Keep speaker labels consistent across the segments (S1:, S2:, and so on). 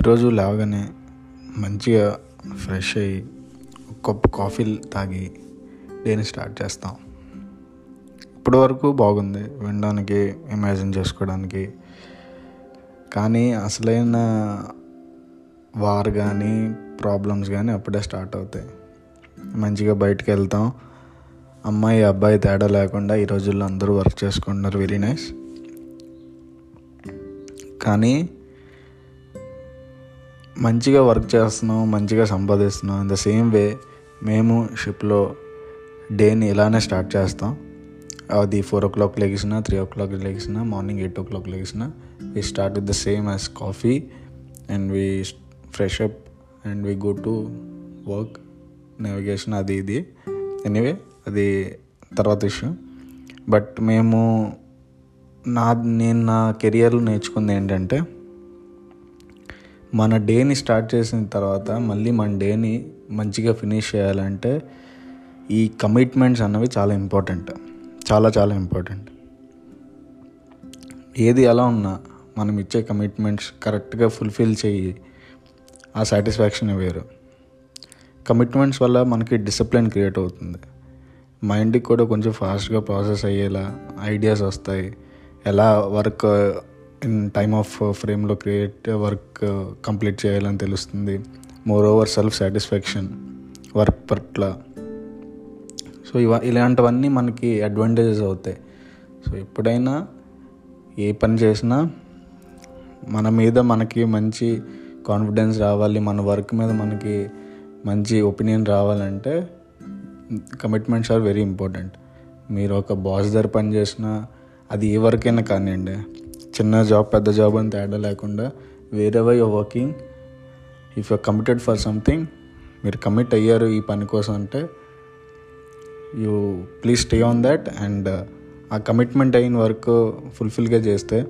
S1: ప్రతిరోజు లేవగానే మంచిగా ఫ్రెష్ అయ్యి ఒక కప్పు కాఫీ తాగి డేని స్టార్ట్ చేస్తాం. ఇప్పటి వరకు బాగుంది. వినడానికి ఇమాజిన్ చేసుకోవడానికి. కానీ అసలైన వార్ కానీ ప్రాబ్లమ్స్ కానీ అప్పుడే స్టార్ట్ అవుతాయి. మంచిగా బయటకు వెళ్తాం. అమ్మాయి అబ్బాయి తేడా లేకుండా ఈ రోజుల్లో అందరూ వర్క్ చేసుకుంటున్నారు. Very nice. కానీ మంచిగా వర్క్ చేస్తున్నాం మంచిగా సంపాదిస్తున్నాం ఇన్ ద సేమ్ వే మేము షిప్లో డేని ఇలానే స్టార్ట్ చేస్తాం. అది ఫోర్ ఓ క్లాక్ లెగిసిన త్రీ ఓ క్లాక్ లెగిసిన morning eight o'clock లెగిసిన we start with the same as coffee and we fresh up and we go to work navigation అది ఇది. ఎనీవే అది తర్వాత విషయం. బట్ మేము నా నేను నా కెరియర్లో నేర్చుకుంది ఏంటంటే మన డేని స్టార్ట్ చేసిన తర్వాత మళ్ళీ మన డేని మంచిగా ఫినిష్ చేయాలంటే ఈ కమిట్మెంట్స్ అన్నవి చాలా ఇంపార్టెంట్. చాలా చాలా ఇంపార్టెంట్. ఏది ఎలా ఉన్నా మనం ఇచ్చే కమిట్మెంట్స్ కరెక్ట్గా ఫుల్ఫిల్ చెయ్యి ఆ సాటిస్ఫాక్షన్ వేరు. కమిట్మెంట్స్ వల్ల మనకి డిసిప్లిన్ క్రియేట్ అవుతుంది. మైండ్కి కూడా కొంచెం ఫాస్ట్గా ప్రాసెస్ అయ్యేలా ఐడియాస్ వస్తాయి. ఎలా వర్క్ ఇన్ టైమ్ ఆఫ్ ఫ్రేమ్లో క్రియేట్ వర్క్ కంప్లీట్ చేయాలని తెలుస్తుంది. Moreover self satisfaction work పట్ల. సో ఇవ ఇలాంటివన్నీ మనకి అడ్వాంటేజెస్ అవుతాయి. సో ఎప్పుడైనా ఏ పని చేసినా మన మీద మనకి మంచి కాన్ఫిడెన్స్ రావాలి మన వర్క్ మీద మనకి మంచి ఒపీనియన్ రావాలంటే కమిట్మెంట్స్ ఆర్ వెరీ ఇంపార్టెంట్ మీరు ఒక బాస్ దగ్గర పని చేసినా అది ఏ వర్క్ అయినా కానివ్వండి. చిన్న జాబ్ పెద్ద జాబ్ అని తేడా లేకుండా వేరే why working if you committed for something మీరు కమిట్ అయ్యారు ఈ పని కోసం అంటే you please stay on that and ఆ కమిట్మెంట్ అయిన వర్క్ ఫుల్ఫిల్గా చేస్తే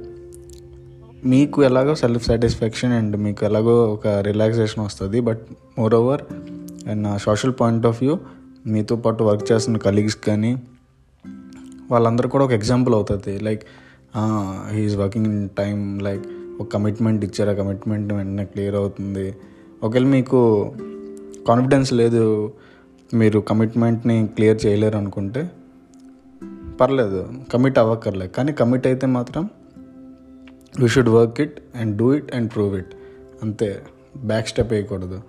S1: మీకు ఎలాగో సెల్ఫ్ సాటిస్ఫాక్షన్ అండ్ మీకు ఎలాగో ఒక రిలాక్సేషన్ వస్తుంది. But moreover and social point of view మీతో పాటు వర్క్ చేస్తున్న కలీగ్స్ కానీ వాళ్ళందరూ కూడా ఒక ఎగ్జాంపుల్ అవుతుంది. Like he's working in time like ఒక కమిట్మెంట్ ఇచ్చారు. ఆ కమిట్మెంట్ వెంటనే క్లియర్ అవుతుంది. ఒకవేళ మీకు కాన్ఫిడెన్స్ లేదు మీరు కమిట్మెంట్ని క్లియర్ చేయలేరు అనుకుంటే పర్లేదు కమిట్ అవ్వక్కర్లే. కానీ కమిట్ అయితే మాత్రం you should work it and do it and prove it అంతే బ్యాక్ స్టెప్ వేయకూడదు.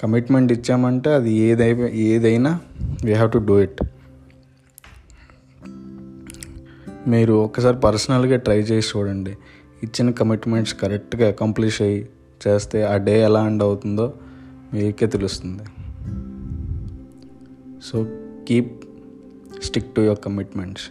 S1: కమిట్మెంట్ ఇచ్చామంటే అది ఏదై ఏదైనా we have to do it మీరు ఒకసారి పర్సనల్గా ట్రై చేసి చూడండి. ఇచ్చిన కమిట్మెంట్స్ కరెక్ట్గా అకంప్లిష్ అయ్యి చేస్తే ఆ డే ఎలా ఎండ్ అవుతుందో మీకే తెలుస్తుంది. So keep stick to your commitments.